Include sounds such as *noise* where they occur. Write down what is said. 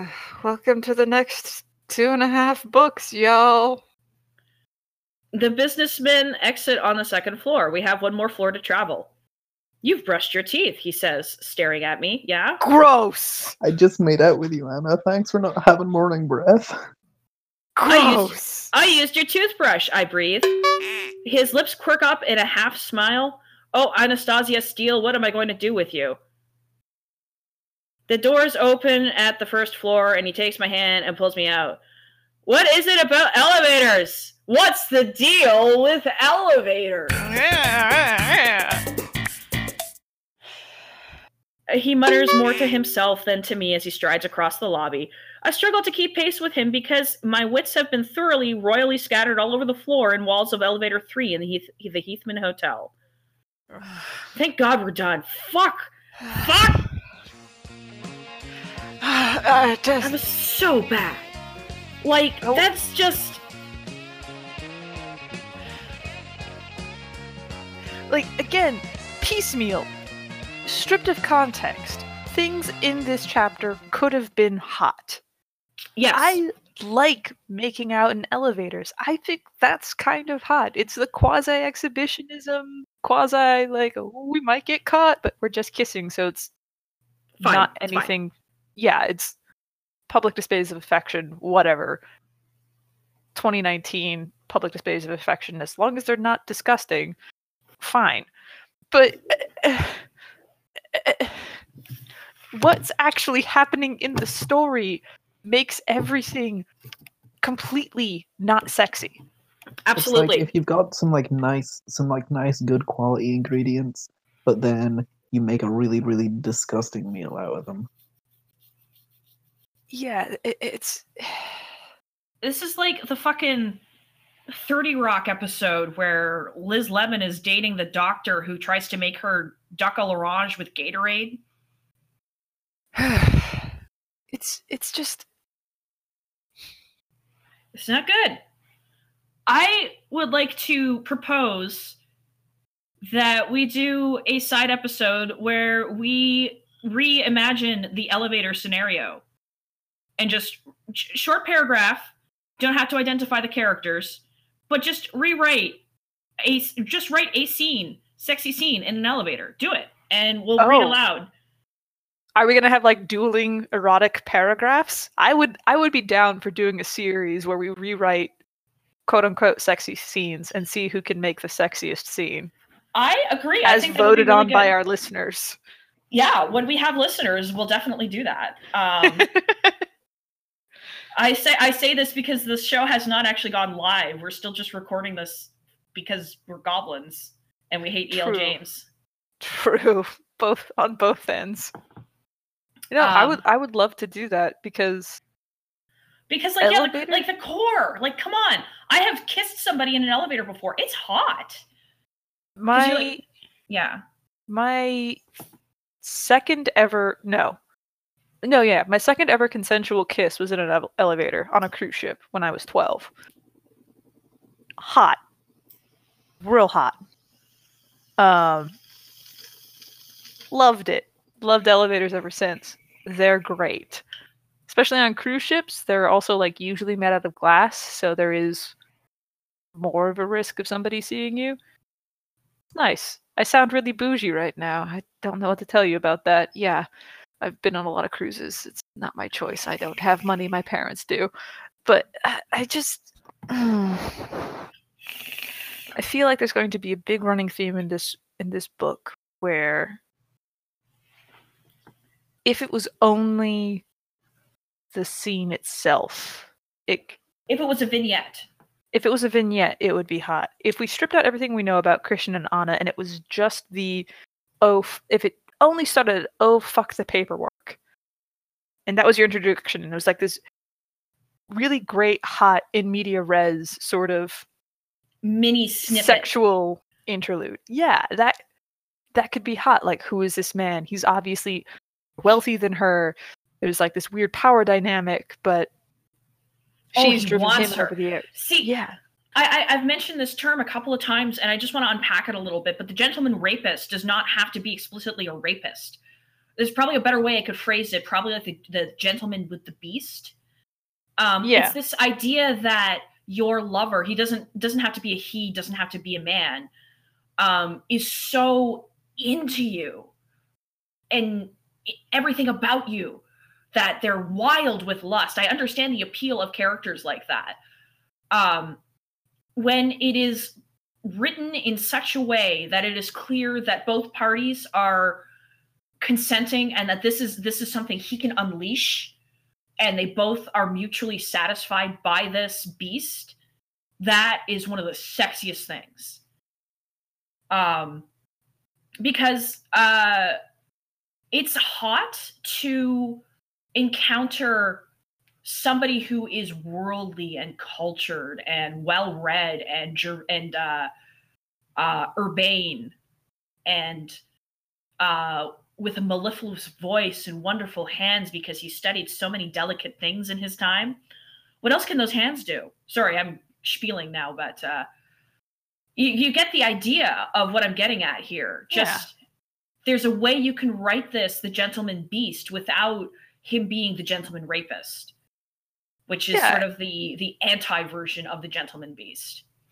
*sighs* Welcome to the next two and a half books, y'all. The businessmen exit on the second floor. We have one more floor to travel. You've brushed your teeth, he says, staring at me. Yeah? Gross. I just made out with you, Ana. Thanks for not having morning breath. I Gross. used, I used your toothbrush, I breathe. His lips quirk up in a half smile. Oh, Anastasia Steele, what am I going to do with you? The doors open at the first floor, and he takes my hand and pulls me out. What is it about elevators? What's the deal with elevators? *sighs* *sighs* He mutters more to himself than to me as he strides across the lobby. I struggle to keep pace with him because my wits have been thoroughly, royally scattered all over the floor and walls of elevator three in the, Heath- the Heathman Hotel. *sighs* Thank God we're done. Fuck! Fuck! Uh, *laughs* That was so bad. Like, Oh. that's just. like again, piecemeal, stripped of context. Things in this chapter could have been hot. Yes. I like making out in elevators. I think that's kind of hot. It's the quasi exhibitionism, quasi like oh, we might get caught, but we're just kissing, so it's Fine, not anything. Yeah, it's public displays of affection, whatever. 2019 public displays of affection, as long as they're not disgusting, fine. But uh, uh, what's actually happening in the story makes everything completely not sexy. Absolutely. Like if you've got some like nice, some like nice, good quality ingredients, but then you make a really, really disgusting meal out of them. Yeah, it, it's *sighs* this is like the fucking 30 Rock episode where Liz Lemon is dating the doctor who tries to make her duck a l'orange with Gatorade. *sighs* it's it's just It's not good. I would like to propose that we do a side episode where we reimagine the elevator scenario and just short paragraph, don't have to identify the characters, but just rewrite a just write a scene, sexy scene in an elevator. Do it and we'll read Oh. aloud. Are we gonna have like dueling erotic paragraphs? I would I would be down for doing a series where we rewrite quote unquote sexy scenes and see who can make the sexiest scene. I agree. I As think that would be voted really on by our listeners. yeah when we have listeners we'll definitely do that um *laughs* i say i say this because the show has not actually gone live. We're still just recording this because we're goblins and we hate el james. True. *laughs* Both on both ends. You know, I would Um, I would love to do that because because like yeah, like, like the core like come on. I have kissed somebody in an elevator before. It's hot. my like- yeah. my second ever no no yeah my second ever consensual kiss was in an ele- elevator on a cruise ship when i was 12 hot. Real hot. Um loved it. Loved elevators ever since. They're great. Especially on cruise ships they're also like usually made out of glass so there is more of a risk of somebody seeing you. Nice. I sound really bougie right now. I don't know what to tell you about that. Yeah, I've been on a lot of cruises. It's not my choice. I don't have money. My parents do. But I, I just. *sighs* I feel like there's going to be a big running theme in this in this book where if it was only the scene itself, it if it was a vignette if it was a vignette, it would be hot. If we stripped out everything we know about Christian and Ana and it was just the oh, if it only started oh fuck the paperwork, and that was your introduction, and it was like this really great hot in media res sort of mini snippet sexual interlude. Yeah, that that could be hot. Like, who is this man? He's obviously wealthy than her. There's like this weird power dynamic, but Oh, she's he driven him her. over the air. see Yeah. I, I, I've mentioned this term a couple of times, and I just want to unpack it a little bit. But the gentleman rapist does not have to be explicitly a rapist. there's probably a better way I could phrase it. Probably like the, the gentleman with the beast. Um, Yeah. It's this idea that your lover, he doesn't doesn't have to be a he, doesn't have to be a man, um, is so into you and everything about you that they're wild with lust. I understand the appeal of characters like that. Um, when it is written in such a way that it is clear that both parties are consenting and that this is this is something he can unleash and they both are mutually satisfied by this beast that is one of the sexiest things. Um because uh it's hot to encounter somebody who is worldly and cultured and well read and and uh uh urbane and uh with a mellifluous voice and wonderful hands because he studied so many delicate things in his time what else can those hands do? Sorry i'm spieling now but uh you, you get the idea of what i'm getting at here. Yeah. just there's a way you can write this the gentleman beast without him being the gentleman rapist which is Yeah. sort of the the anti version of the gentleman beast